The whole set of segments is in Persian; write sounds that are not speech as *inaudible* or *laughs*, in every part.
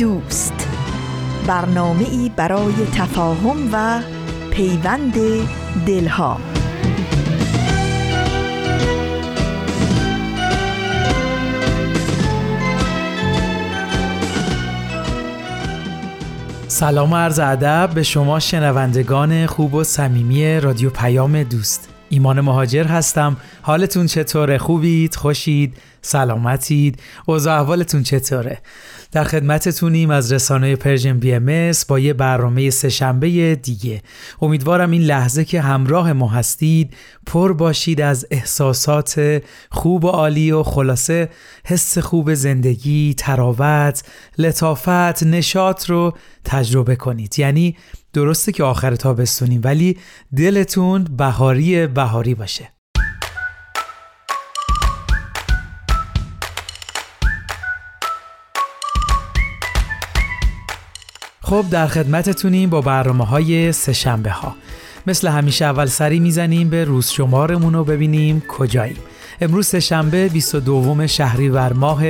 دوست. برنامه ای برای تفاهم و پیوند دلها. سلام و عرض ادب به شما شنوندگان خوب و صمیمی رادیو پیام دوست. ایمان مهاجر هستم. حالتون چطوره؟ خوبید؟ خوشید؟ سلامتید؟ اوضاع احوالتون چطوره؟ در خدمتتونیم از رسانه Persian BMS با یه برنامه سهشنبه دیگه. امیدوارم این لحظه که همراه ما هستید پر باشید از احساسات خوب و عالی و خلاصه حس خوب زندگی تراوت لطافت نشاط رو تجربه کنید. یعنی درسته که آخر تابستونیم ولی دلتون بهاری بهاری باشه. خب در خدمتتونیم با برنامه های سشنبه ها مثل همیشه اول سری می‌زنیم به روز شمارمون رو ببینیم کجاییم. امروز سهشنبه 22 شهریور ماه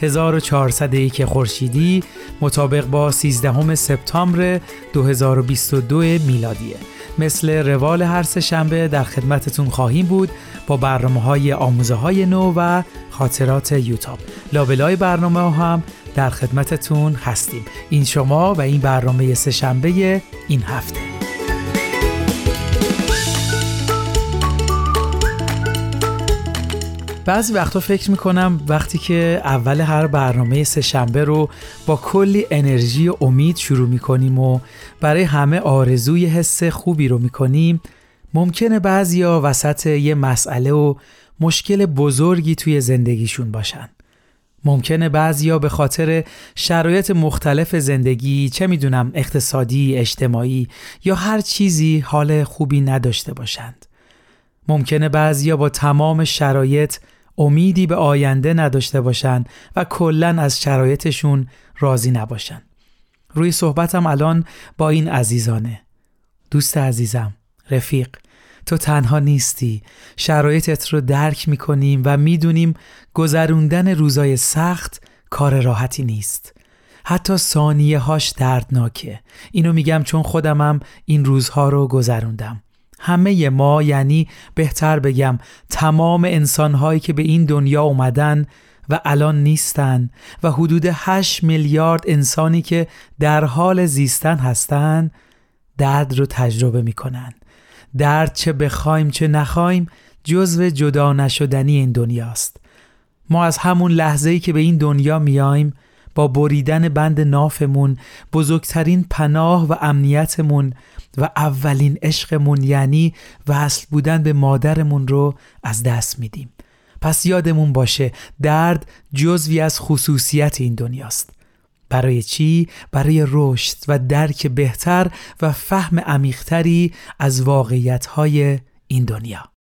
1401 خورشیدی مطابق با 13 سپتامبر 2022 میلادیه مثل روال هر شنبه در خدمتتون خواهیم بود با برنامه های آموزه های نو و خاطرات یوتاب. لابلای برنامه ها هم در خدمتتون هستیم. این شما و این برنامه سهشنبه این هفته. بعضی وقتا فکر می‌کنم وقتی که اول هر برنامه سهشنبه رو با کلی انرژی و امید شروع می‌کنیم و برای همه آرزوی حس خوبی رو می‌کنیم ممکنه بعضیا وسط یه مسئله و مشکل بزرگی توی زندگیشون باشن. ممکنه بعضیا به خاطر شرایط مختلف زندگی چه می‌دونم اقتصادی، اجتماعی یا هر چیزی حال خوبی نداشته باشند. ممکنه بعضیا با تمام شرایط امیدی به آینده نداشته باشند و کلا از شرایطشون راضی نباشن. روی صحبتم الان با این عزیزانه. دوست عزیزم، رفیق، تو تنها نیستی. شرایطت رو درک می‌کنیم و می‌دونیم گذروندن روزای سخت کار راحتی نیست. حتی ثانیه هاش دردناکه. اینو میگم چون خودمم این روزها رو گذروندم. همه ما یعنی بهتر بگم تمام انسانهایی که به این دنیا اومدن و الان نیستن و حدود 8 میلیارد انسانی که در حال زیستن هستن درد رو تجربه می‌کنن. درد چه بخوایم چه نخوایم جزو جدا نشدنی این دنیاست. ما از همون لحظه ای که به این دنیا میایم با بریدن بند نافمون بزرگترین پناه و امنیتمون و اولین عشقمون یعنی وصل بودن به مادرمون رو از دست میدیم. پس یادمون باشه درد جزوی از خصوصیت این دنیاست. برای چی؟ برای رشد و درک بهتر و فهم عمیقتری از واقعیتهای این دنیا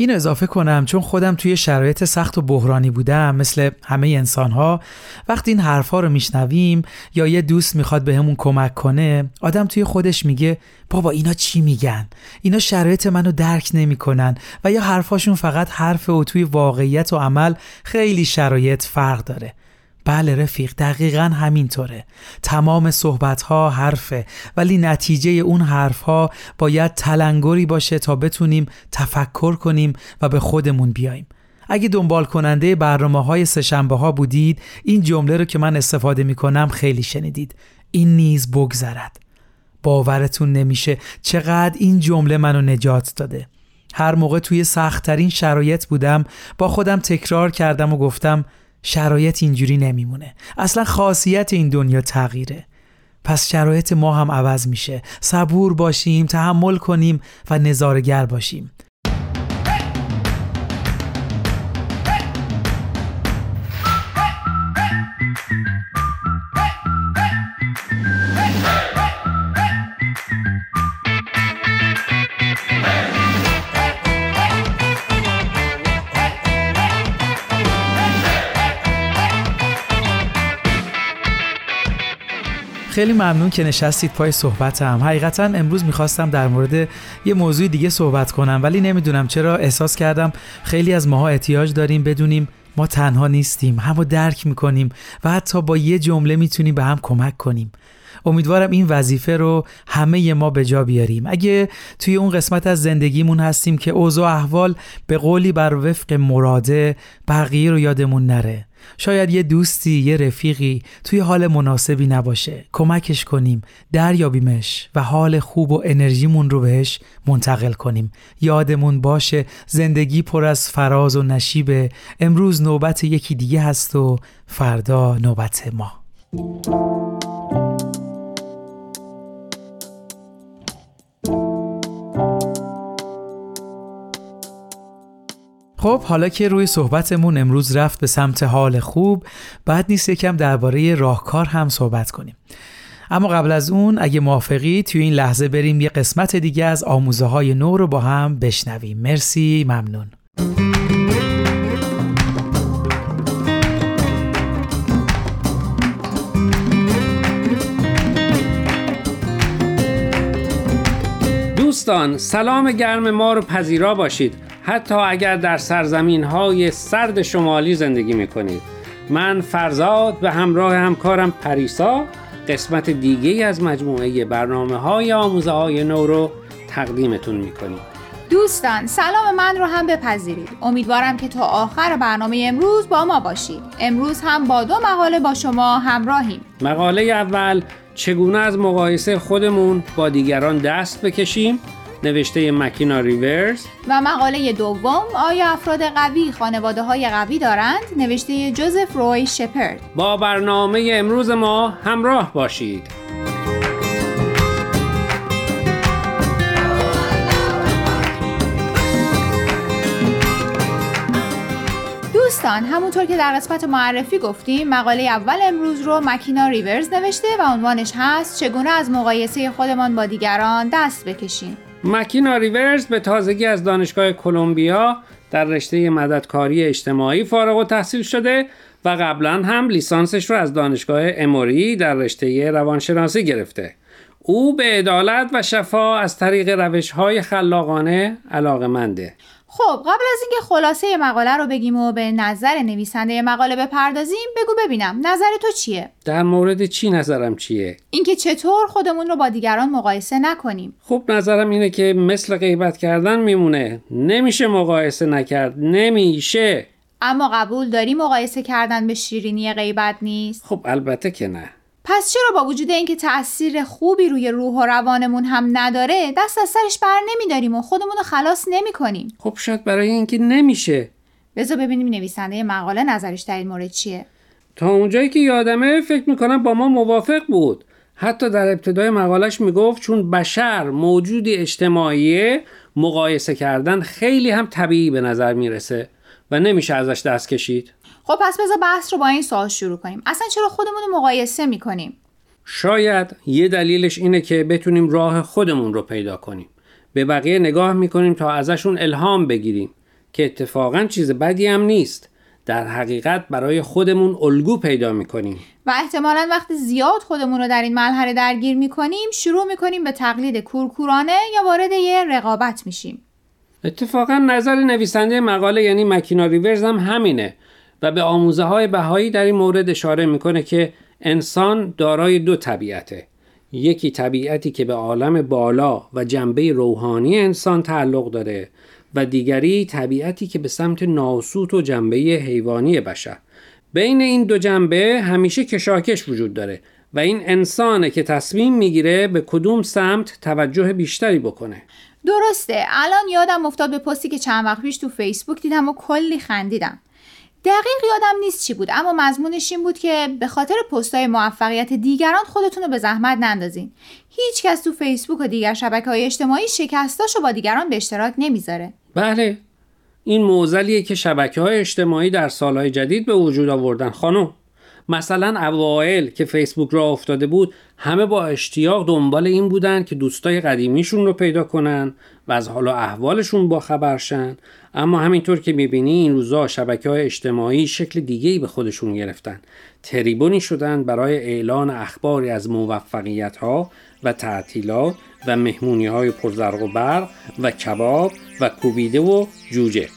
این اضافه کنم چون خودم توی شرایط سخت و بحرانی بودم مثل همه انسان ها وقتی این حرفها رو میشنویم یا یه دوست می‌خواد بهمون کمک کنه آدم توی خودش میگه بابا اینا چی میگن؟ اینا شرایط منو درک نمی‌کنن. و یا حرفاشون فقط حرف و توی واقعیت و عمل خیلی شرایط فرق داره. بله رفیق دقیقا همینطوره. تمام صحبت ها حرفه ولی نتیجه اون حرف ها باید تلنگری باشه تا بتونیم تفکر کنیم و به خودمون بیایم. اگه دنبال کننده برنامه های سشنبه ها بودید این جمله رو که من استفاده می کنم خیلی شنیدید. این نیز بگذرد. باورتون نمیشه چقدر این جمله منو نجات داده. هر موقع توی سختترین شرایط بودم با خودم تکرار کردم و گفتم شرایط اینجوری نمیمونه. اصلا خاصیت این دنیا تغییره. پس شرایط ما هم عوض میشه. صبور باشیم تحمل کنیم و نظارگر باشیم. خیلی ممنون که نشستید پای صحبتم. حقیقتا امروز می‌خواستم در مورد یه موضوع دیگه صحبت کنم ولی نمی‌دونم چرا احساس کردم خیلی از ماها احتیاج داریم بدونیم ما تنها نیستیم همو درک می‌کنیم و حتی با یه جمله می‌تونیم به هم کمک کنیم. امیدوارم این وظیفه رو همه ما به جا بیاریم. اگه توی اون قسمت از زندگیمون هستیم که اوضاع احوال به قولی بر وفق مراده بقیه رو یادمون نره. شاید یه دوستی یه رفیقی توی حال مناسبی نباشه. کمکش کنیم دریابیمش و حال خوب و انرژیمون رو بهش منتقل کنیم. یادمون باشه زندگی پر از فراز و نشیبه. امروز نوبت یکی دیگه هست و فردا نوبت ما. خب حالا که روی صحبتمون امروز رفت به سمت حال خوب بعد نیست یکم درباره راهکار هم صحبت کنیم. اما قبل از اون اگه موافقی توی این لحظه بریم یه قسمت دیگه از آموزه های نو رو با هم بشنویم. مرسی ممنون. دوستان سلام گرم ما رو پذیرا باشید. حتی اگر در سرزمین های سرد شمالی زندگی می کنید من فرزاد به همراه همکارم پریسا قسمت دیگه از مجموعه برنامه های آموزه های نو رو تقدیمتون می کنیم دوستان سلام من رو هم بپذیرید. امیدوارم که تا آخر برنامه امروز با ما باشید. امروز هم با دو مقاله با شما همراهیم. مقاله اول چگونه از مقایسه خودمون با دیگران دست بکشیم؟ نوشته مکینا ریورز. و مقاله دوم آیا افراد قوی خانواده های قوی دارند؟ نوشته جوزف روی شپرد. با برنامه امروز ما همراه باشید. دوستان همونطور که در قسمت معرفی گفتیم مقاله اول امروز رو مکینا ریورز نوشته و عنوانش هست چگونه از مقایسه خودمان با دیگران دست بکشیم مکینا ریورز به تازگی از دانشگاه کلمبیا در رشته مددکاری اجتماعی فارغ و تحصیل شده و قبلا هم لیسانسش رو از دانشگاه اموری در رشته روانشناسی گرفته. او به عدالت و شفا از طریق روش های خلاقانه علاقه منده. خب قبل از اینکه خلاصه مقاله رو بگیم و به نظر نویسنده مقاله بپردازیم بگو ببینم نظر تو چیه؟ در مورد چی نظرم چیه؟ اینکه چطور خودمون رو با دیگران مقایسه نکنیم. خب نظرم اینه که مثل غیبت کردن میمونه. نمیشه مقایسه نکرد. نمیشه. اما قبول داری مقایسه کردن به شیرینی غیبت نیست؟ خب البته که نه. پس چرا با وجود اینکه تاثیر خوبی روی روح و روانمون هم نداره دست از سرش بر نمیداریم و خودمون رو خلاص نمی کنیم خب شاید برای اینکه نمیشه. بذار ببینیم نویسنده مقاله نظرش در این مورد چیه. تا اونجایی که یادمه فکر می‌کنم با ما موافق بود. حتی در ابتدای مقالش می‌گفت چون بشر موجودی اجتماعیه مقایسه کردن خیلی هم طبیعی به نظر می‌رسه و نمیشه ازش دست کشید. خب پس بذار بحث رو با این سوال شروع کنیم. اصلا چرا خودمون رو مقایسه می‌کنیم؟ شاید یه دلیلش اینه که بتونیم راه خودمون رو پیدا کنیم. به بقیه نگاه می‌کنیم تا ازشون الهام بگیریم که اتفاقا چیز بدی هم نیست. در حقیقت برای خودمون الگو پیدا می‌کنیم. و احتمالا وقتی زیاد خودمون رو در این مرحله درگیر می‌کنیم شروع می‌کنیم به تقلید کورکورانه یا وارد یه رقابت میشیم. اتفاقا نظر نویسنده مقاله یعنی مکینا ریورز هم همینه. و به آموزه های بهایی در این مورد اشاره می‌کنه که انسان دارای دو طبیعته. یکی طبیعتی که به عالم بالا و جنبه روحانی انسان تعلق داره و دیگری طبیعتی که به سمت ناسوت و جنبه حیوانی بشر. بین این دو جنبه همیشه کشاکش وجود داره و این انسانه که تصمیم می‌گیره به کدوم سمت توجه بیشتری بکنه. درسته. الان یادم افتاد به پستی که چند وقت پیش تو فیسبوک دیدم و کلی خندیدم. دقیق یادم نیست چی بود اما مضمونش این بود که به خاطر پستای موفقیت دیگران خودتون رو به زحمت نندازین. هیچ کس تو فیسبوک و دیگر شبکه های اجتماعی شکستاشو با دیگران به اشتراک نمی‌ذاره. بله. این موزلیه که شبکه های اجتماعی در سالهای جدید به وجود آوردن. خانم مثلا اوایل که فیسبوک را افتاده بود همه با اشتیاق دنبال این بودن که دوستای قدیمیشون رو پیدا کنن و از حال و احوالشون با خبرشن اما همینطور که می‌بینی این روزا شبکه های اجتماعی شکل دیگهی به خودشون گرفتن. تریبونی شدن برای اعلان اخباری از موفقیت ها و تعطیلات و مهمونی های پرزرق و برق و کباب و کوبیده و جوجه.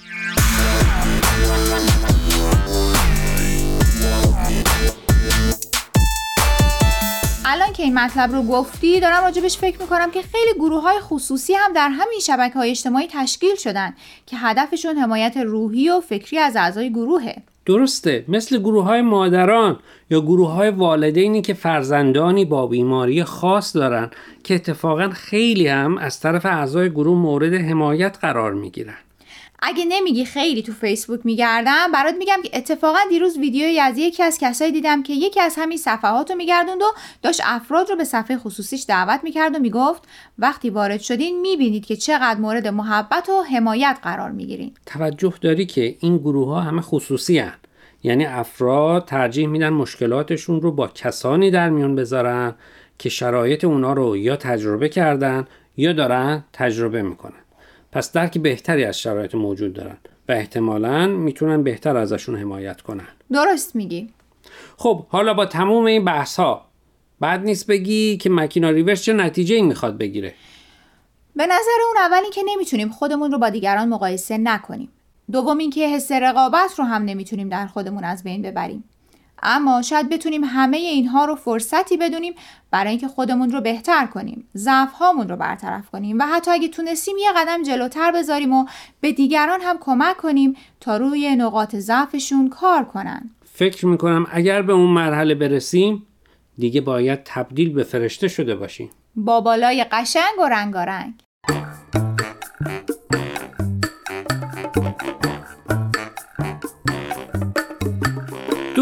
الان که این مطلب رو گفتی دارم راجبش فکر می‌کنم که خیلی گروه های خصوصی هم در همین شبکه های اجتماعی تشکیل شدن که هدفشون حمایت روحی و فکری از اعضای گروهه. درسته. مثل گروه های مادران یا گروه های والدینی که فرزندانی با بیماری خاص دارن که اتفاقا خیلی هم از طرف اعضای گروه مورد حمایت قرار می‌گیرن. اگه نمیگی خیلی تو فیسبوک میگردم برات میگم که اتفاقا دیروز ویدیویی از یکی از کسایی دیدم که یکی از همین صفحات رو میگردوند و داشت افراد رو به صفحه خصوصیش دعوت می‌کرد و می‌گفت وقتی وارد شدین می‌بینید که چقدر مورد محبت و حمایت قرار می‌گیرین توجه داری که این گروه ها همه خصوصی هن. یعنی افراد ترجیح میدن مشکلاتشون رو با کسانی در میان بذارن که شرایط اونا رو یا تجربه کردن یا دارن تجربه می‌کنن پس درک بهتری از شرایط موجود دارن و احتمالا می‌تونن بهتر ازشون حمایت کنن. درست میگی. خب حالا با تموم این بحث ها بعد نیست بگی که مکینا ریورس چه نتیجه این می‌خواد بگیره. به نظر اون اولی که نمی‌تونیم خودمون رو با دیگران مقایسه نکنیم. دوم اینکه حس رقابت رو هم نمی‌تونیم در خودمون از بین ببریم. اما شاید بتونیم همه اینها رو فرصتی بدونیم برای اینکه خودمون رو بهتر کنیم ضعف هامون رو برطرف کنیم و حتی اگه تونستیم یه قدم جلوتر بذاریم و به دیگران هم کمک کنیم تا روی نقاط ضعفشون کار کنن. فکر می‌کنم اگر به اون مرحله برسیم دیگه باید تبدیل به فرشته شده باشیم. با بالای قشنگ و رنگارنگ.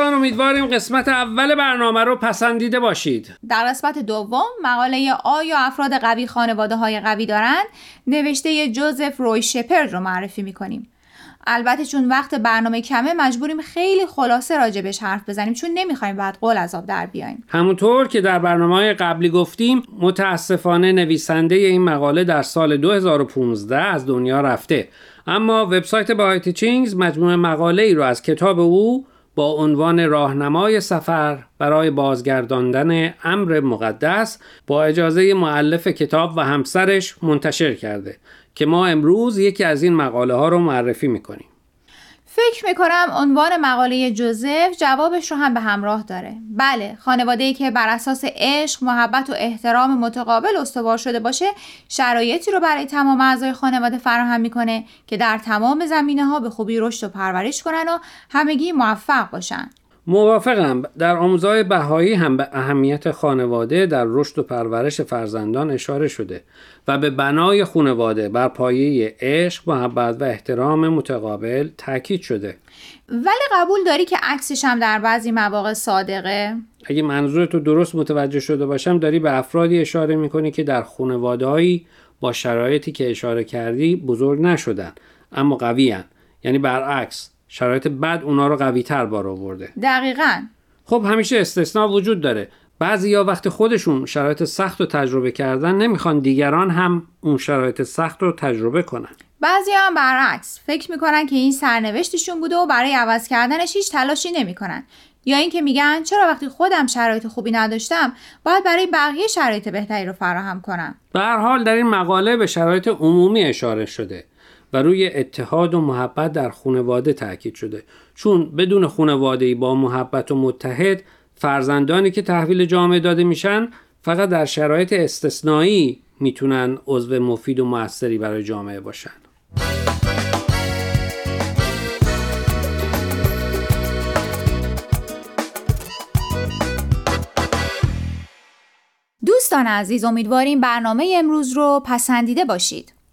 دوستان امیدواریم قسمت اول برنامه رو پسندیده باشید. در قسمت دوم مقاله آیا افراد قوی خانواده های قوی دارند نوشته جوزف روی شپرد رو معرفی می‌کنیم. البته چون وقت برنامه کمه مجبوریم خیلی خلاصه راجبش حرف بزنیم چون نمی‌خوایم بعد قول از آب در بیایم. همونطور که در برنامه قبلی گفتیم متاسفانه نویسنده این مقاله در سال 2015 از دنیا رفته. اما وبسایت بای تیچینگز مجموعه مقاله ای رو از کتاب او با عنوان راهنمای سفر برای بازگرداندن امر مقدس با اجازه معلف کتاب و همسرش منتشر کرده که ما امروز یکی از این مقاله ها رو معرفی می‌کنیم. فکر می‌کنم عنوان مقاله جوزف جوابش رو هم به همراه داره. بله خانواده ای که بر اساس عشق محبت و احترام متقابل استوار شده باشه شرایطی رو برای تمام اعضای خانواده فراهم می‌کنه که در تمام زمینه ها به خوبی رشد و پرورش کنن و همگی موفق باشن. موافقم. در آموزهای بهایی هم به اهمیت خانواده در رشد و پرورش فرزندان اشاره شده و به بنای خانواده بر پایه عشق، محبت و احترام متقابل تاکید شده. ولی قبول داری که عکسش هم در بعضی مواقع صادقه؟ اگه منظورتو درست متوجه شده باشم داری به افرادی اشاره می‌کنی که در خانوادههایی با شرایطی که اشاره کردی بزرگ نشدن اما قوی یعنی برعکس شرایط بد اونا رو قوی تر بار آورده. دقیقا. خب همیشه استثنا وجود داره. بعضی یا وقت خودشون شرایط سخت رو تجربه کردن نمی‌خوان دیگران هم اون شرایط سخت رو تجربه کنن. بعضی هم برعکس. فکر می‌کنن که این سرنوشتشون بوده و برای عوض کردنش هیچ تلاشی نمی‌کنن. یا اینکه میگن چرا وقتی خودم شرایط خوبی نداشتم باید برای بقیه شرایط بهتری رو فراهم کنم؟ به هر حال در این مقاله به شرایط عمومی اشاره شده. و روی اتحاد و محبت در خانواده تاکید شده. چون بدون خانواده با محبت و متحد فرزندانی که تحویل جامعه داده میشن فقط در شرایط استثنایی می‌تونن عضو مفید و موثری برای جامعه باشن. دوستان عزیز امیدواریم برنامه امروز رو پسندیده باشید.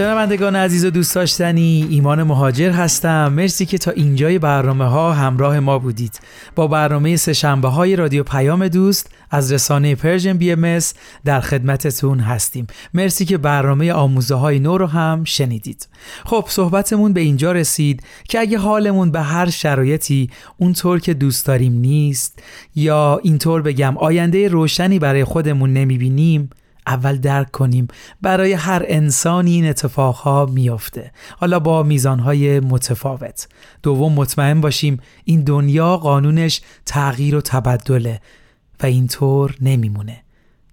شنوندگان عزیز و دوست داشتنی ایمان مهاجر هستم. مرسی که تا اینجای برنامه ها همراه ما بودید. با برنامه سهشنبه های رادیو پیام دوست از رسانه Persian BMS در خدمتتون هستیم. مرسی که برنامه آموزه های نو رو هم شنیدید. خب صحبتمون به اینجا رسید که اگه حالمون به هر شرایطی اونطور که دوست داریم نیست یا اینطور بگم آینده روشنی برای خودمون نمی‌بینیم اول درک کنیم. برای هر انسانی این اتفاقها میافته. حالا با میزانهای متفاوت. دوم مطمئن باشیم این دنیا قانونش تغییر و تبدله و اینطور نمیمونه.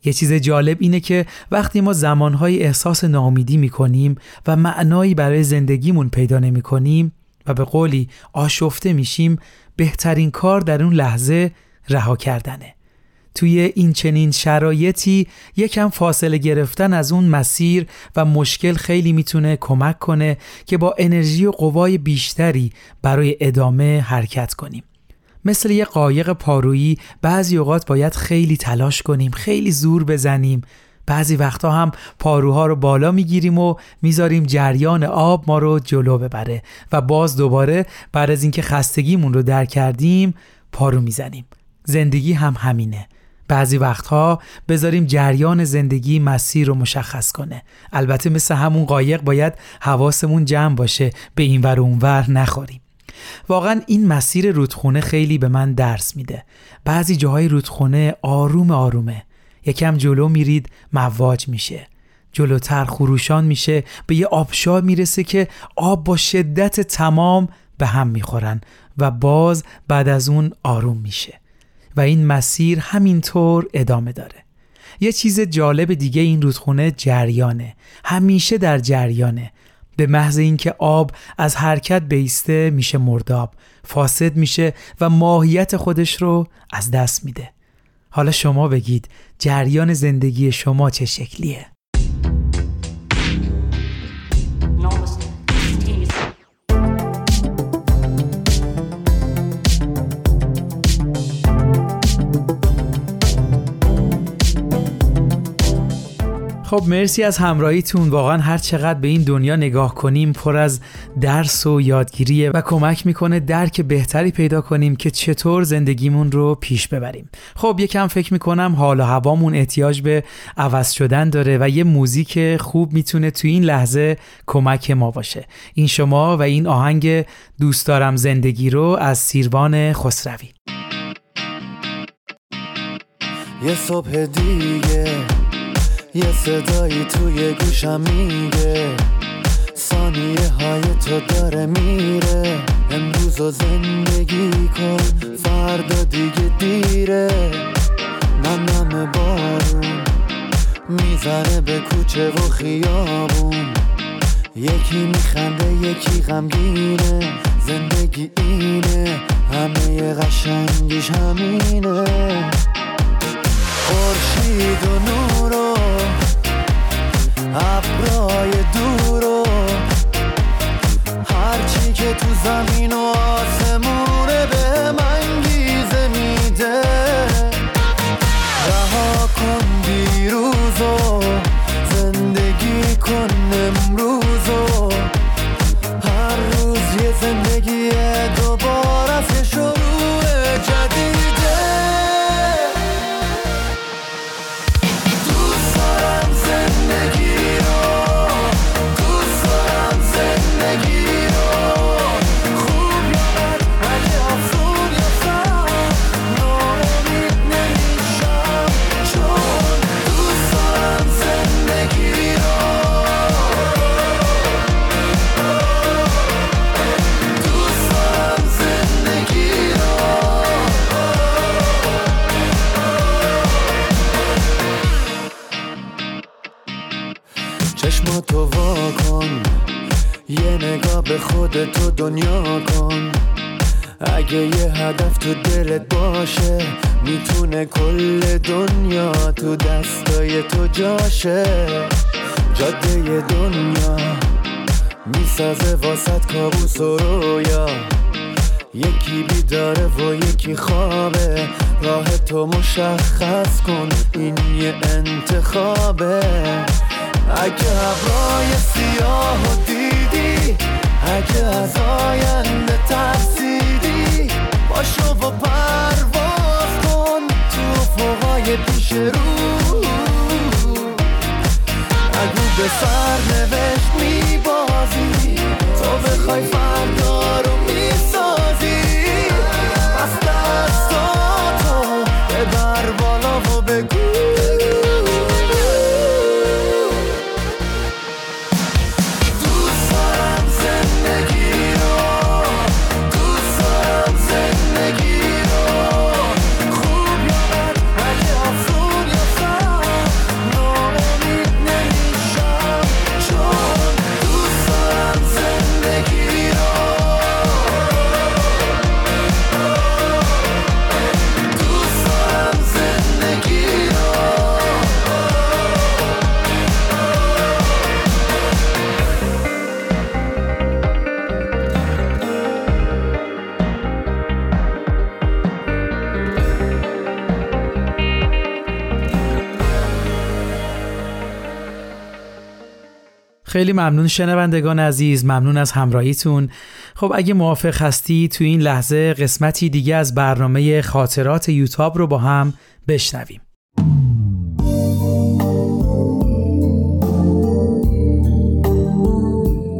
یه چیز جالب اینه که وقتی ما زمانهای احساس ناامیدی می‌کنیم و معنایی برای زندگیمون پیدا نمی کنیم و به قولی آشفته میشیم بهترین کار در اون لحظه رها کردنه. توی این چنین شرایطی یکم فاصله گرفتن از اون مسیر و مشکل خیلی می‌تونه کمک کنه که با انرژی و قوای بیشتری برای ادامه حرکت کنیم. مثل یه قایق پارویی بعضی اوقات باید خیلی تلاش کنیم، خیلی زور بزنیم. بعضی وقتا هم پاروها رو بالا می‌گیریم و می‌ذاریم جریان آب ما رو جلو ببره و باز دوباره بعد از اینکه خستگیمون رو در کردیم پارو می‌زنیم. زندگی هم همینه. بعضی وقتها بذاریم جریان زندگی مسیر رو مشخص کنه. البته مثل همون قایق باید حواسمون جمع باشه به این ور اونور نخوریم. واقعا این مسیر رودخونه خیلی به من درس میده. بعضی جاهای رودخونه آروم آرومه. یکم جلو میرید مواج میشه. جلوتر خروشان میشه به یه آبشار می‌رسه که آب با شدت تمام به هم می‌خورن و باز بعد از اون آروم میشه. و این مسیر همینطور ادامه داره. یه چیز جالب دیگه این رودخونه جریانه. همیشه در جریانه. به محض اینکه آب از حرکت بیسته میشه مرداب فاسد میشه و ماهیت خودش رو از دست میده. حالا شما بگید جریان زندگی شما چه شکلیه؟ خب مرسی از همراهیتون. واقعا هر چقدر به این دنیا نگاه کنیم پر از درس و یادگیریه و کمک می‌کنه درک بهتری پیدا کنیم که چطور زندگیمون رو پیش ببریم. خب یکم فکر می‌کنم حال و هوامون احتیاج به عوض شدن داره و یه موزیک خوب می‌تونه تو این لحظه کمک ما باشه. این شما و این آهنگ دوست دارم زندگی رو از سیروان خسروی. یه صبح دیگه یه صدایی توی گوشم میگه. ثانیه های تو داره میره. امروز زندگی کن فردا دیگه دیره. نم نم بارون می‌زنه به کوچه و خیابون. یکی میخنده یکی غمگینه. زندگی اینه همه قشنگیش همینه. خورشید و نور و ابرای دور و هرچی که تو زمین و آسمونه یه نگاه به خودتو دنیا کن. اگه یه هدف تو دلت باشه می‌تونه کل دنیا تو دستای تو جاشه. جاده دنیا می‌سازه واسط کابوس و رویا. یکی بیداره و یکی خوابه. راه تو مشخص کن این یه انتخابه. اگه ابرای سیاه و دیدی اگه از آینده ترسیدی باشو و پرواز کن تو فوقای پیش رو. اگه به سر نوشت میبازی تو بخوای فردا رو می‌سازی. پس دستاتو ببر بالا و بگو خیلی ممنون شنوندگان عزیز ممنون از همراهیتون. خب اگه موافق هستی تو این لحظه قسمتی دیگه از برنامه خاطرات یوتاب رو با هم بشنویم.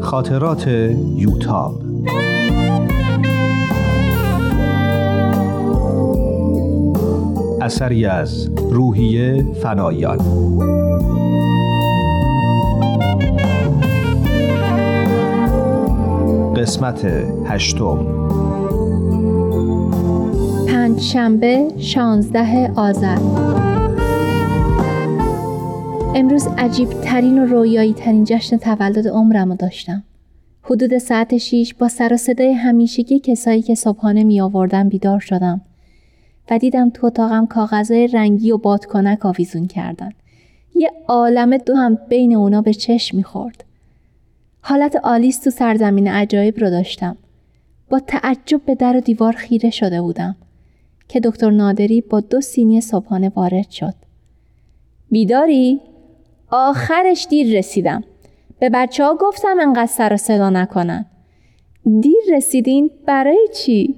خاطرات یوتاب. اثری از روحیه فنایان. قسمت هشتم پنج شنبه شانزده آذر امروز عجیب ترین و رویایی ترین جشن تولد عمرم رو داشتم. حدود ساعت شیش با سر و صدای همیشگی کسایی که صبحانه می آوردن بیدار شدم و دیدم تو اتاقم کاغذهای رنگی و بادکنک آویزون کردن. یه عالم دو هم بین اونا به چشم می‌خورد. حالت آلیس تو سرزمین عجایب رو داشتم. با تعجب به در و دیوار خیره شده بودم که دکتر نادری با دو سینی صبحانه وارد شد. بیداری؟ آخرش دیر رسیدم. به بچه ها گفتم انقدر سر و صدا نکنن. دیر رسیدین؟ برای چی؟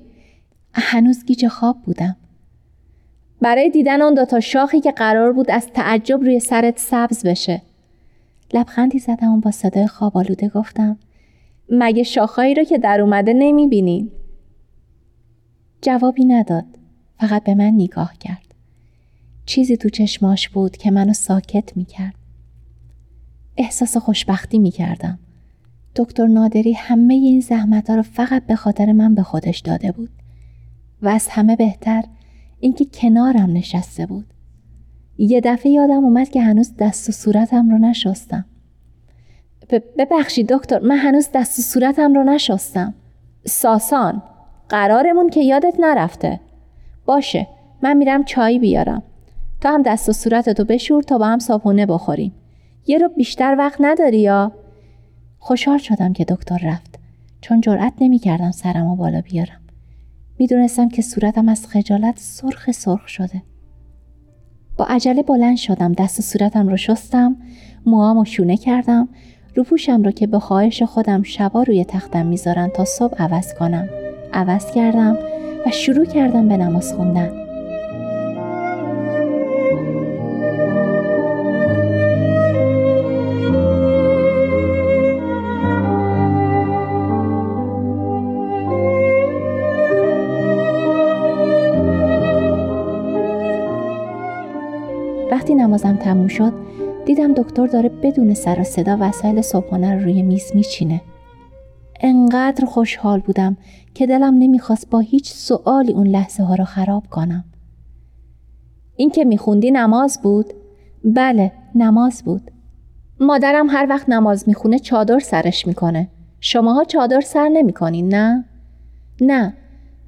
هنوز گیج خواب بودم. برای دیدن اون دوتا شاخی که قرار بود از تعجب روی سرت سبز بشه. لبخندی زدم و با صدای خواب آلوده گفتم مگه شاخهایی رو که در اومده نمی بینین؟ جوابی نداد. فقط به من نگاه کرد. چیزی تو چشماش بود که منو ساکت می کرد. احساس خوشبختی می کردم. دکتر نادری همه این زحمت ها رو فقط به خاطر من به خودش داده بود. و از همه بهتر اینکه کنارم نشسته بود. یه دفعه یادم اومد که هنوز دست و صورتم رو نشستم. ببخشید دکتر من هنوز دست و صورتم رو نشستم. ساسان قرارمون که یادت نرفته. باشه من میرم چای بیارم. تا هم دست و صورتتو بشور تا با هم صابونه بخوریم. یه رو بیشتر وقت نداری یا؟ خوشحال شدم که دکتر رفت. چون جرأت نمی‌کردم سرمو بالا بیارم. می‌دونستم که صورتم از خجالت سرخ سرخ شده. با عجله بلند شدم دست و صورتم رو شستم موامو شونه کردم روپوشم رو که به خواهش خودم شبا روی تختم می‌ذارن تا صبح عوض کنم. عوض کردم و شروع کردم به نماز خوندن. شد دیدم دکتر داره بدون سر و صدا وسایل صبحانه رو روی میز میچینه انقدر خوشحال بودم که دلم نمی‌خواست با هیچ سوالی اون لحظه ها رو خراب کنم. این که میخوندی نماز بود؟ بله نماز بود. مادرم هر وقت نماز می‌خونه چادر سرش می‌کنه. شماها چادر سر نمی‌کنین نه؟ نه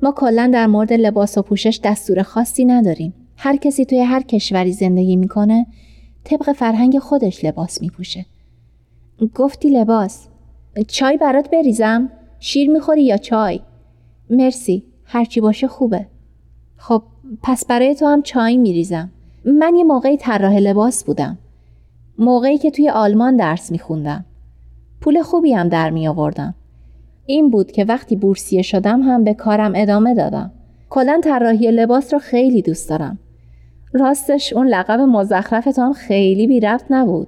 ما کلا در مورد لباس و پوشش دستور خاصی نداریم. هر کسی توی هر کشوری زندگی می‌کنه طبق فرهنگ خودش لباس میپوشه. گفتی لباس. چای برات بریزم؟ شیر می‌خوری یا چای؟ مرسی هرچی باشه خوبه. خب پس برای تو هم چای میریزم. من یه موقعی طراح لباس بودم. موقعی که توی آلمان درس میخوندم. پول خوبی هم در می آوردم این بود که وقتی بورسیه شدم هم به کارم ادامه دادم. کلا طراحی لباس رو خیلی دوست دارم. راستش اون لقب مزخرف هم خیلی بی رفت نبود.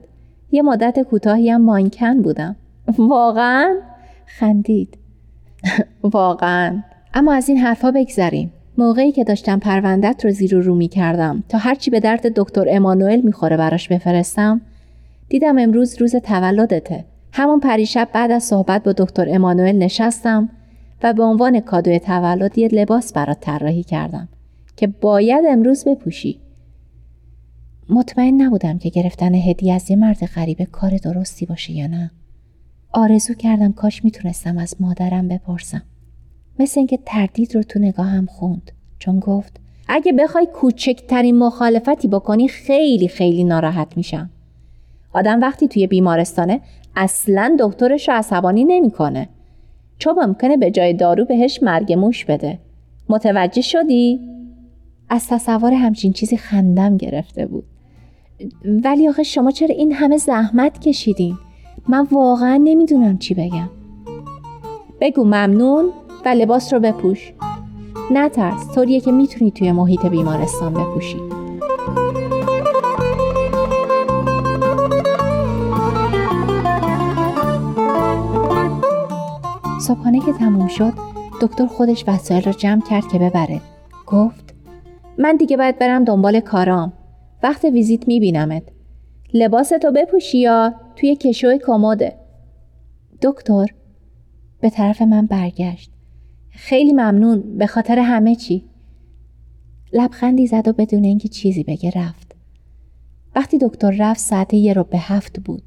یه مدت کوتاهی هم مانکن بودم. واقعا؟ خندید. *laughs* واقعا. اما از این حرفها بگذریم. موقعی که داشتم پروندت رو زیر و رو می کردم تا هرچی به درد دکتر امانوئل می‌خوره براش بفرستم دیدم امروز روز تولدته. همون پریشب بعد از صحبت با دکتر امانوئل نشستم و به عنوان کادوی تولد یه لباس برات طراحی کردم که باید امروز بپوشی. مطمئن نبودم که گرفتن هدیه از یه مرد غریبه کار درستی باشه یا نه. آرزو کردم کاش می‌تونستم از مادرم بپرسم. مثل اینکه تردید رو تو نگاهم خوند. چون گفت اگه بخوای کوچکترین مخالفتی بکنی خیلی خیلی ناراحت میشم. آدم وقتی توی بیمارستانه اصلا دکترش رو عصبانی نمی‌کنه. چون ممکنه به جای دارو بهش مرگ موش بده. متوجه شدی؟ از تصور همچین چیزی خندم گرفته بود. ولی آخه شما چرا این همه زحمت کشیدین؟ من واقعا نمی‌دونم چی بگم. بگو ممنون و لباس رو بپوش. نترس طوریه که می‌تونی توی محیط بیمارستان بپوشی. صبحانه که تموم شد دکتر خودش وسایل رو جمع کرد که ببره. گفت من دیگه باید برم دنبال کارام. وقت ویزیت میبینمت. لباستو بپوشی یا توی کشوی کموده دکتر به طرف من برگشت. خیلی ممنون به خاطر همه چی. لبخندی زد و بدون اینکه چیزی بگه رفت. وقتی دکتر رفت ساعت یه رو به هفت بود.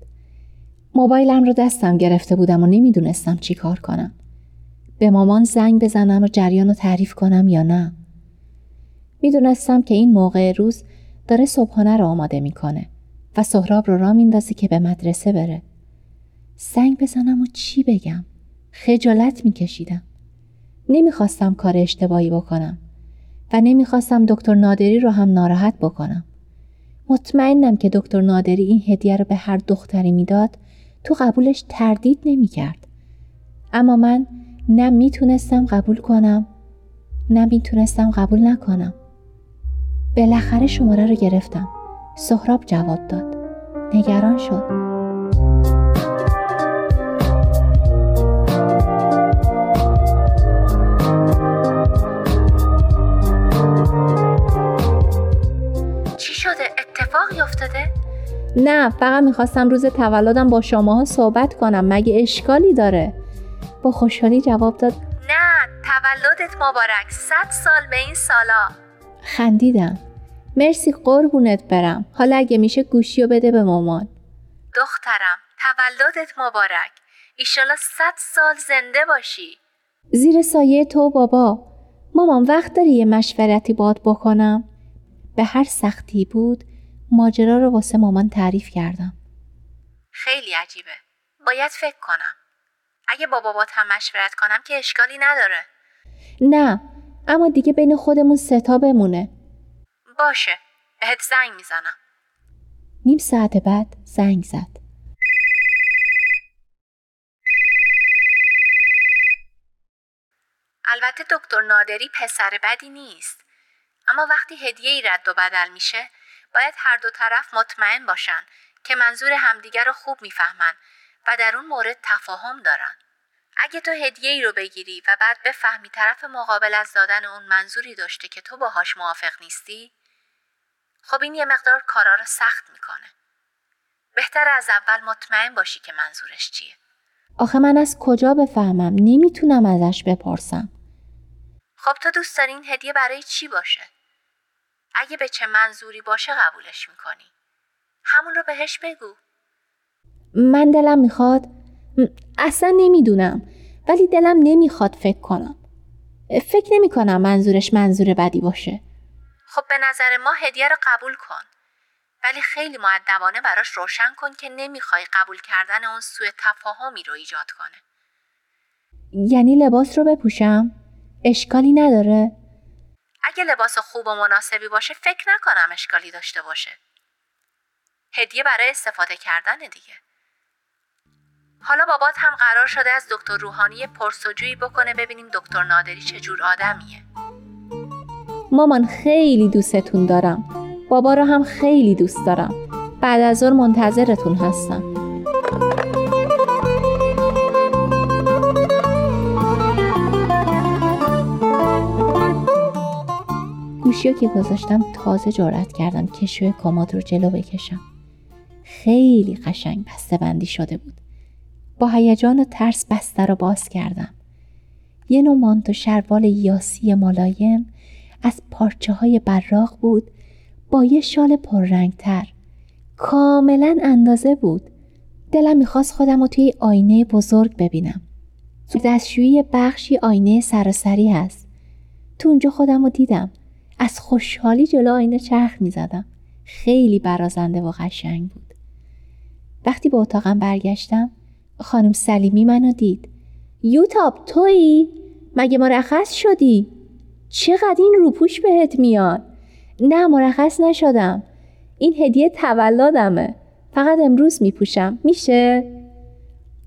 موبایلم رو دستم گرفته بودم و نمی‌دونستم چی کار کنم. به مامان زنگ بزنم و جریان رو تعریف کنم یا نه. می‌دونستم که این موقع روز داره صبحانه رو آماده می‌کنه و سهراب رو را میندازه که به مدرسه بره. سنگ بزنم و چی بگم؟ خجالت میکشیدم. نمی‌خواستم کار اشتباهی بکنم و نمی‌خواستم دکتر نادری رو هم ناراحت بکنم. مطمئنم که دکتر نادری این هدیه رو به هر دختری می‌داد تو قبولش تردید نمی‌کرد. اما من نه می‌تونستم قبول کنم نه می‌تونستم قبول نکنم. بالاخره شماره رو گرفتم. سهراب جواب داد. نگران شد. چی شده؟ اتفاقی افتاده؟ نه فقط می‌خواستم روز تولدم با شماها صحبت کنم. مگه اشکالی داره؟ با خوشحالی جواب داد. نه تولدت مبارک. صد سال به این سالا. خندیدم. مرسی قربونت برم. حالا اگه میشه گوشی و بده به مامان. دخترم تولدت مبارک. ایشالا صد سال زنده باشی. زیر سایه تو بابا. مامان وقت داری یه مشورتی باد بکنم؟ به هر سختی بود ماجرا رو واسه مامان تعریف کردم. خیلی عجیبه. باید فکر کنم. اگه با بابات هم مشورت کنم که اشکالی نداره. نه اما دیگه بین خودمون ستا بمونه. باشه. بهت زنگ می‌زنم. نیم ساعت بعد زنگ زد. البته دکتر نادری پسر بدی نیست. اما وقتی هدیه ای رد و بدل میشه باید هر دو طرف مطمئن باشن که منظور همدیگر رو خوب می‌فهمن و در اون مورد تفاهم دارن. اگه تو هدیه ای رو بگیری و بعد بفهمی طرف مقابل از دادن اون منظوری داشته که تو باهاش موافق نیستی خب این یه مقدار کارا رو سخت می‌کنه. بهتر از اول مطمئن باشی که منظورش چیه. آخه من از کجا بفهمم؟ نمی‌تونم ازش بپرسم. خب تو دوست داری این هدیه برای چی باشه؟ اگه به چه منظوری باشه قبولش می‌کنی. همون رو بهش بگو. من دلم می‌خواد اصلا نمی‌دونم. ولی دلم نمی‌خواد فکر کنم. فکر نمی کنم منظورش منظور بدی باشه. خب به نظر ما هدیه رو قبول کن. ولی خیلی معدبانه براش روشن کن که نمی‌خوای قبول کردن اون سوء تفاهمی رو ایجاد کنه. یعنی لباس رو بپوشم؟ اشکالی نداره؟ اگه لباس خوب و مناسبی باشه فکر نکنم اشکالی داشته باشه. هدیه برای استفاده کردن دیگه. حالا بابات هم قرار شده از دکتر روحانی پرسجویی بکنه ببینیم دکتر نادری چجور آدمیه. مامان خیلی دوستتون دارم. بابا رو هم خیلی دوست دارم. بعد از ظهر منتظرتون هستم. گوشی که گذاشتم تازه جارت کردم کشوی کماد رو جلو بکشم. خیلی قشنگ بسته بندی شده بود. با هیجان و ترس بسته رو باز کردم. یه نوع مانتو شروال یاسی ملایم از پارچه های براق بود با یه شال پررنگتر. کاملا اندازه بود. دلم می‌خواست خودم رو توی آینه بزرگ ببینم. تو دستشویی بخشی آینه سراسری هست. تو اونجا خودم رو دیدم. از خوشحالی جلو آینه چرخ می‌زدم. خیلی برازنده و قشنگ بود. وقتی به اتاقم برگشتم خانم سلیمی منو دید. یوتاب تویی؟ مگه مرخص شدی؟ چقدر این روپوش بهت میاد؟ نه مرخص نشدم. این هدیه تولدمه. فقط امروز میپوشم. میشه؟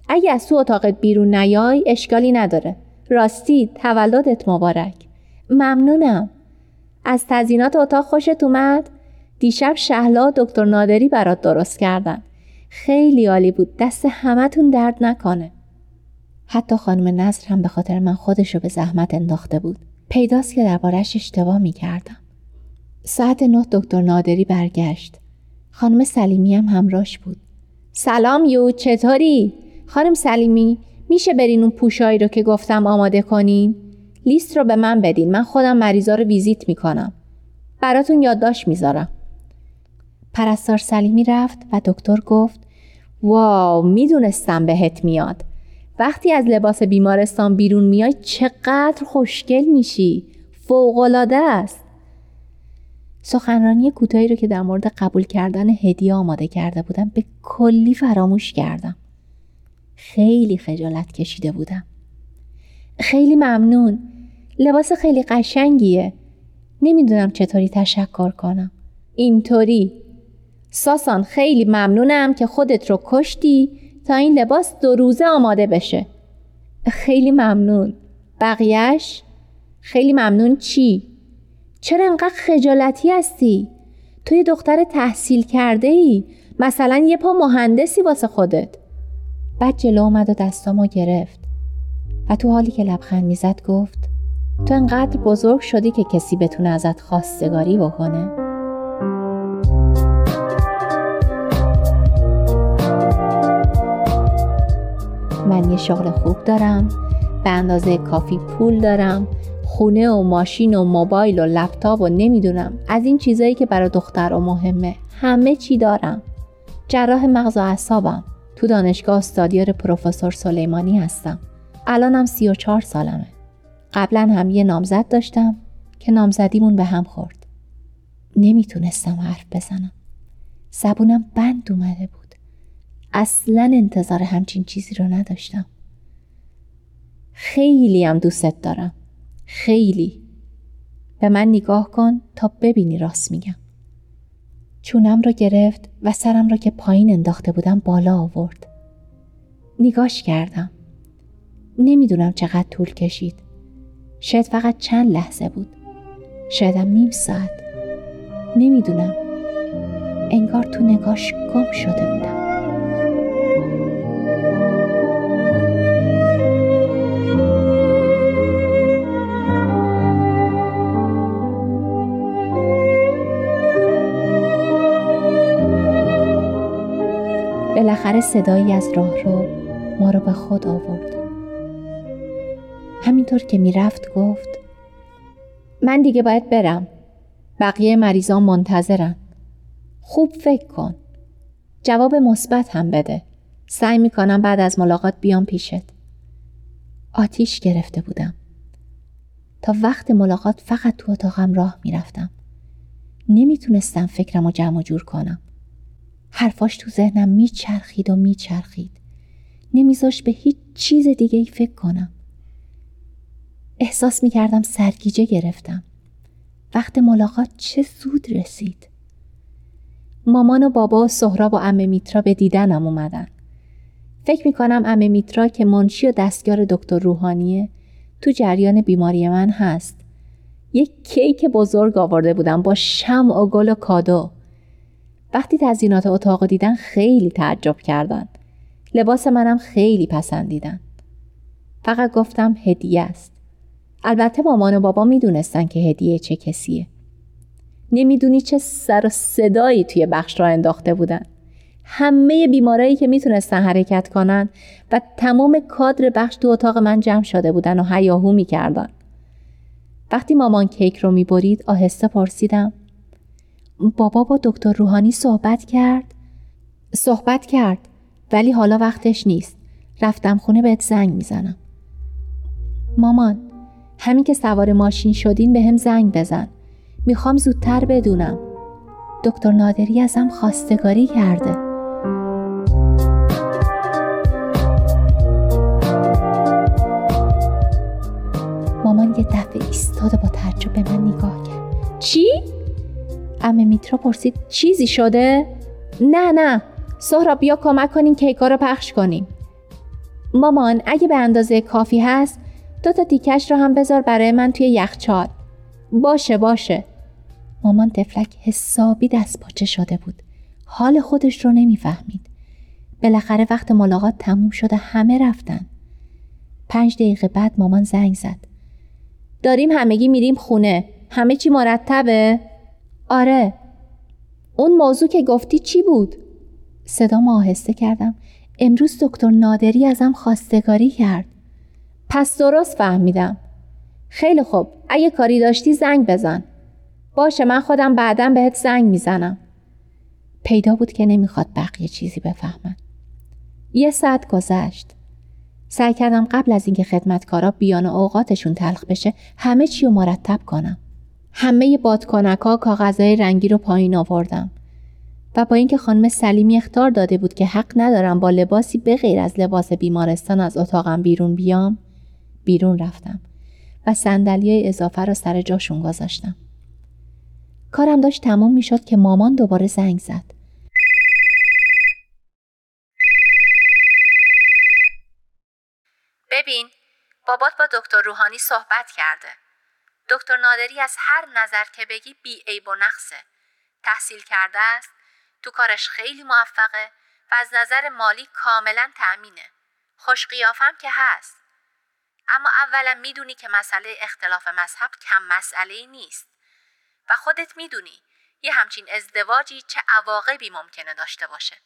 اگه از تو اتاقت بیرون نیای اشکالی نداره. راستی تولدت مبارک. ممنونم. از تزینات اتاق خوشت اومد؟ دیشب شهلا دکتر نادری برات درست کردن. خیلی عالی بود. دست همتون درد نکنه. حتی خانم نصر هم به خاطر من خودشو به زحمت انداخته بود. پیداست که دربارش اشتباه می کردم. ساعت نه دکتر نادری برگشت. خانم سلیمی هم همراش بود. سلام یو چطوری؟ خانم سلیمی میشه برین اون پوشایی رو که گفتم آماده کنین؟ لیست رو به من بدین من خودم مریضا رو ویزیت می‌کنم. براتون یادداشت می‌ذارم. پرستار سلیمی رفت و دکتر گفت واو می‌دونستم بهت میاد وقتی از لباس بیمارستان بیرون میای چقدر خوشگل میشی. فوقالعاده است. سخنرانی کوتاهی رو که در مورد قبول کردن هدیه آماده کرده بودم به کلی فراموش کردم. خیلی خجالت کشیده بودم. خیلی ممنون. لباس خیلی قشنگیه. نمی‌دونم چطوری تشکر کنم. اینطوری. ساسان خیلی ممنونم که خودت رو کشتی. تا این لباس دو روزه آماده بشه خیلی ممنون بقیهش خیلی ممنون چی؟ چرا انقدر خجالتی هستی؟ توی دختر تحصیل کرده ای؟ مثلا یه پا مهندسی واسه خودت بعد جلو اومد و دستامو گرفت و تو حالی که لبخند می‌زد گفت تو انقدر بزرگ شدی که کسی بتونه ازت خواستگاری بکنه من یه شغل خوب دارم به اندازه کافی پول دارم خونه و ماشین و موبایل و لپتاپ و نمی‌دونم. از این چیزایی که برای دختر و مهمه همه چی دارم. جراح مغز و اعصابم. تو دانشگاه استادیار پروفسور سلیمانی هستم. الانم سی و چهار سالمه. قبلا هم یه نامزد داشتم که نامزدیمون به هم خورد. نمی‌تونستم حرف بزنم. زبونم بند اومده بود. اصلا انتظار همچین چیزی رو نداشتم. خیلی هم دوستت دارم. خیلی. به من نگاه کن تا ببینی راست میگم. چونم رو گرفت و سرم را که پایین انداخته بودم بالا آورد. نگاش کردم. نمی‌دونم چقدر طول کشید. شاید فقط چند لحظه بود. شایدم نیم ساعت. نمی‌دونم. انگار تو نگاش گم شده بودم. بالاخره صدایی از راه رو ما رو به خود آورد. همینطور که می‌رفت گفت من دیگه باید برم. بقیه مریضان منتظرن. خوب فکر کن. جواب مثبت هم بده. سعی می‌کنم بعد از ملاقات بیام پیشت. آتیش گرفته بودم. تا وقت ملاقات فقط تو اتاقم راه می‌رفتم. نمی‌تونستم فکرم رو جمع جور کنم. حرفاش تو ذهنم میچرخید و میچرخید. نمیذاش به هیچ چیز دیگه ای فکر کنم. احساس می‌کردم سرگیجه گرفتم. وقت ملاقات چه زود رسید. مامان و بابا و سهراب و امه میترا به دیدنم اومدن. فکر می‌کنم امه میترا که منشی و دستیار دکتر روحانیه تو جریان بیماری من هست. یک کیک بزرگ آورده بودم با شم و گل و کادو. وقتی تزینات اتاق دیدن خیلی تعجب کردن. لباس منم خیلی پسندیدن. فقط گفتم هدیه است. البته مامان و بابا می‌دونستن که هدیه چه کسیه. نمی‌دونی چه سر و صدایی توی بخش را انداخته بودن. همه بیمارایی که می‌تونستن حرکت کنن و تمام کادر بخش تو اتاق من جمع شده بودن و هیاهو می‌کردن. وقتی مامان کیک رو می‌برید آهسته پرسیدم بابا با دکتر روحانی صحبت کرد؟ صحبت کرد ولی حالا وقتش نیست. رفتم خونه بهت زنگ می‌زنم. مامان همین که سوار ماشین شدین به هم زنگ بزن. می‌خوام زودتر بدونم. دکتر نادری ازم خواستگاری کرده. مامان یه دفعه ایستاده با تعجب به من نگاه کرد. چی؟ امه میترا پرسید چیزی شده؟ نه نه. سهرا بیا کمک کنین کیکا رو پخش کنیم. مامان اگه به اندازه کافی هست دو تا تیکش رو هم بذار برای من توی یخچال باشه باشه. مامان تفلک حسابی دست پاچه شده بود. حال خودش رو نمی‌فهمید. بالاخره وقت ملاقات تموم شده همه رفتن. پنج دقیقه بعد مامان زنگ زد. داریم همگی میریم خونه. همه چی مرتبه؟ آره. اون موضوع که گفتی چی بود؟ صدا آهسته کردم. امروز دکتر نادری ازم خواستگاری کرد. پس درست فهمیدم. خیلی خوب. اگه کاری داشتی زنگ بزن. باشه من خودم بعدا بهت زنگ می‌زنم. پیدا بود که نمی‌خواد بقیه چیزی بفهمن. یه ساعت گذشت. سعی کردم قبل از اینکه خدمتکارا بیان و اوقاتشون تلخ بشه همه چی رو مرتب کنم. همه بادکنک ها کاغذهای رنگی رو پایین آوردم و با اینکه خانم سلیمی اختار داده بود که حق ندارم با لباسی به غیر از لباس بیمارستان از اتاقم بیرون بیام بیرون رفتم و صندلی اضافه را سر جاشون گذاشتم. کارم داشت تموم می شد که مامان دوباره زنگ زد. ببین بابات با دکتر روحانی صحبت کرده. دکتر نادری از هر نظر که بگی بی عیب و نقصه. تحصیل کرده است تو کارش خیلی موفقه و از نظر مالی کاملا تأمینه. خوش قیافم که هست. اما اولا می‌دونی که مسئله اختلاف مذهب کم مسئله نیست. و خودت می‌دونی یه همچین ازدواجی چه عواقبی ممکنه داشته باشه.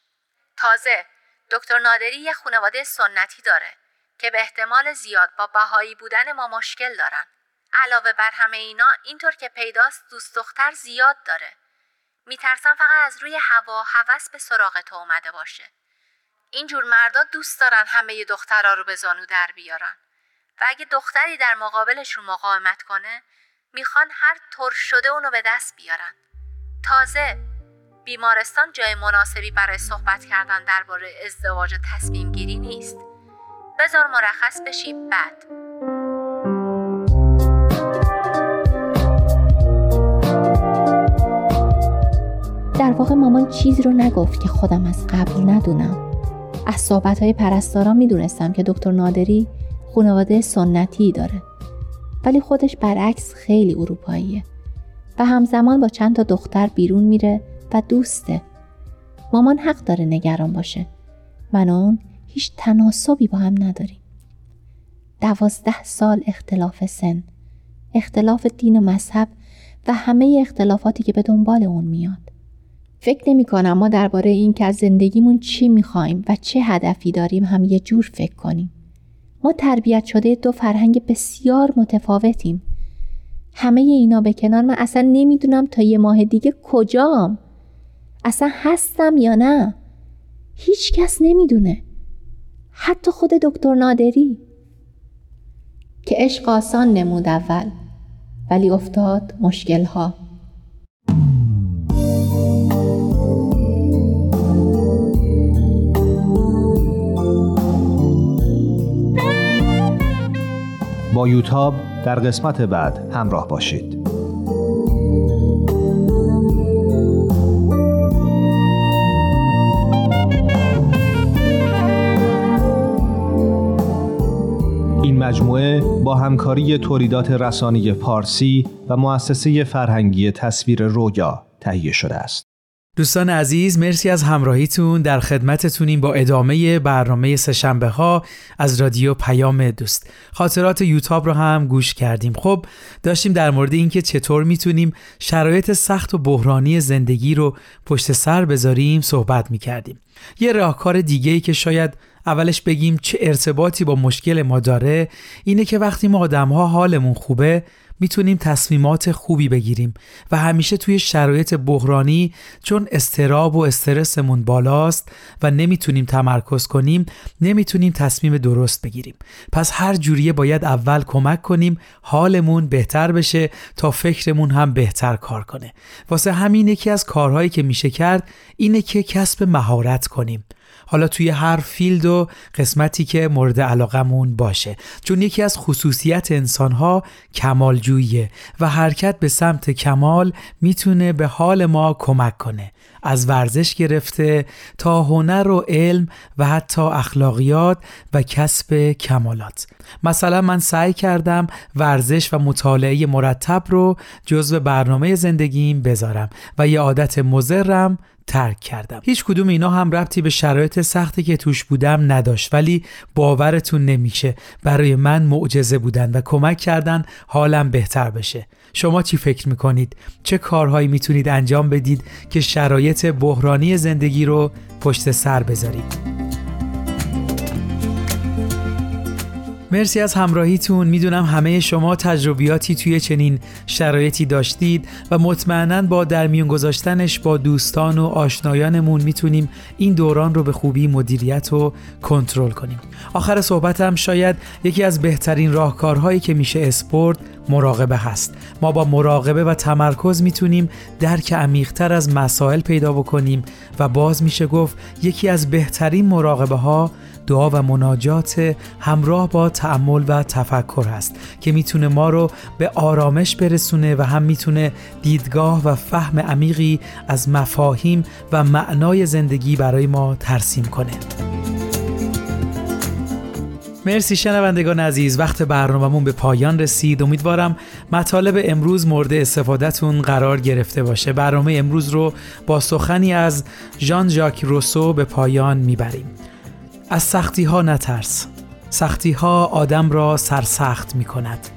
تازه دکتر نادری یه خانواده سنتی داره که به احتمال زیاد با بهایی بودن ما مشکل دارن. علاوه بر همه اینا اینطور که پیداست دوست دختر زیاد داره. میترسم فقط از روی هوا هوس به سراغ تو اومده باشه. اینجور مردا دوست دارن همه دخترها رو به زانو در بیارن. و اگه دختری در مقابلشون مقاومت کنه می‌خوان هر طور شده اونو به دست بیارن. تازه بیمارستان جای مناسبی برای صحبت کردن درباره ازدواج و تصمیم گیری نیست. بذار مرخص بشی بعد. در واقع مامان چیزی رو نگفت که خودم از قبل ندونم. از صحبت های پرستارا می‌دونستم که دکتر نادری خانواده سنتی داره. ولی خودش برعکس خیلی اروپاییه و همزمان با چند تا دختر بیرون میره و دوسته. مامان حق داره نگران باشه. من و اون هیچ تناسبی با هم نداریم. دوازده سال اختلاف سن اختلاف دین و مذهب و همه اختلافاتی که به دنبال اون میاد فکر نمی کنم ما درباره این که از زندگیمون چی می‌خوایم و چه هدفی داریم هم یه جور فکر کنیم. ما تربیت شده دو فرهنگ بسیار متفاوتیم. همه اینا به کنار من اصلا نمی‌دونم تا یه ماه دیگه کجام. اصلا هستم یا نه؟ هیچ کس نمی‌دونه حتی خود دکتر نادری. که عشق آسان نمود اول ولی افتاد مشکل ها با یوتاب در قسمت بعد همراه باشید این مجموعه با همکاری تولیدات رسانی پارسی و مؤسسه فرهنگی تصویر رویا تهیه شده است. دوستان عزیز مرسی از همراهیتون. در خدمتتونیم با ادامه برنامه سهشنبه ها از رادیو پیام دوست. خاطرات یوتاب رو هم گوش کردیم. خب داشتیم در مورد اینکه چطور می‌تونیم شرایط سخت و بحرانی زندگی رو پشت سر بذاریم صحبت می‌کردیم. یه راهکار دیگه ای که شاید اولش بگیم چه ارتباطی با مشکل ما داره اینه که وقتی ما آدم ها حالمون خوبه می‌تونیم تصمیمات خوبی بگیریم و همیشه توی شرایط بحرانی چون استراب و استرسمون بالاست و نمی‌تونیم تمرکز کنیم نمی‌تونیم تصمیم درست بگیریم. پس هر جوریه باید اول کمک کنیم حالمون بهتر بشه تا فکرمون هم بهتر کار کنه. واسه همین یکی از کارهایی که میشه کرد اینه که کسب مهارت کنیم. حالا توی هر فیلد و قسمتی که مورد علاقمون باشه. چون یکی از خصوصیت انسانها کمالجوییه و حرکت به سمت کمال می‌تونه به حال ما کمک کنه. از ورزش گرفته تا هنر و علم و حتی اخلاقیات و کسب کمالات. مثلا من سعی کردم ورزش و مطالعه مرتب رو جزو برنامه زندگیم بذارم و یه عادت مزرم ترک کردم. هیچ کدوم اینا هم ربطی به شرایط سختی که توش بودم نداشت ولی باورتون نمیشه. برای من معجزه بودن و کمک کردن حالم بهتر بشه. شما چی فکر می‌کنید؟ چه کارهایی می‌تونید انجام بدید که شرایط بحرانی زندگی رو پشت سر بذارید؟ مرسی از همراهیتون. می‌دونم همه شما تجربیاتی توی چنین شرایطی داشتید و مطمئنا با در میون گذاشتنش با دوستان و آشنایانمون می‌تونیم این دوران رو به خوبی مدیریت و کنترل کنیم. آخر صحبتم شاید یکی از بهترین راهکارهایی که میشه اسپورت مراقبه هست. ما با مراقبه و تمرکز می‌تونیم درک عمیقتر از مسائل پیدا بکنیم و باز میشه گفت یکی از بهترین مراقبه ها دعا و مناجات همراه با تعمل و تفکر هست که می‌تونه ما رو به آرامش برسونه و هم می‌تونه دیدگاه و فهم عمیقی از مفاهیم و معنای زندگی برای ما ترسیم کنه. مرسی شنوندگان عزیز وقت برنامهمون به پایان رسید. امیدوارم مطالب امروز مورد استفادهتون قرار گرفته باشه. برنامه امروز رو با سخنی از ژان ژاک روسو به پایان می‌بریم. از سختی ها نترس. سختی ها آدم را سرسخت می کند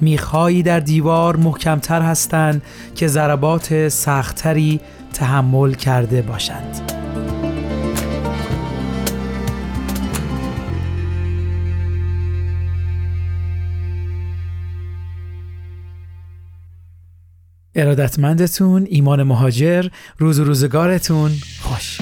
میخهایی در دیوار محکمتر هستند که ضربات سختتری تحمل کرده باشند. ارادتمندتون ایمان مهاجر روز و روزگارتون خوش.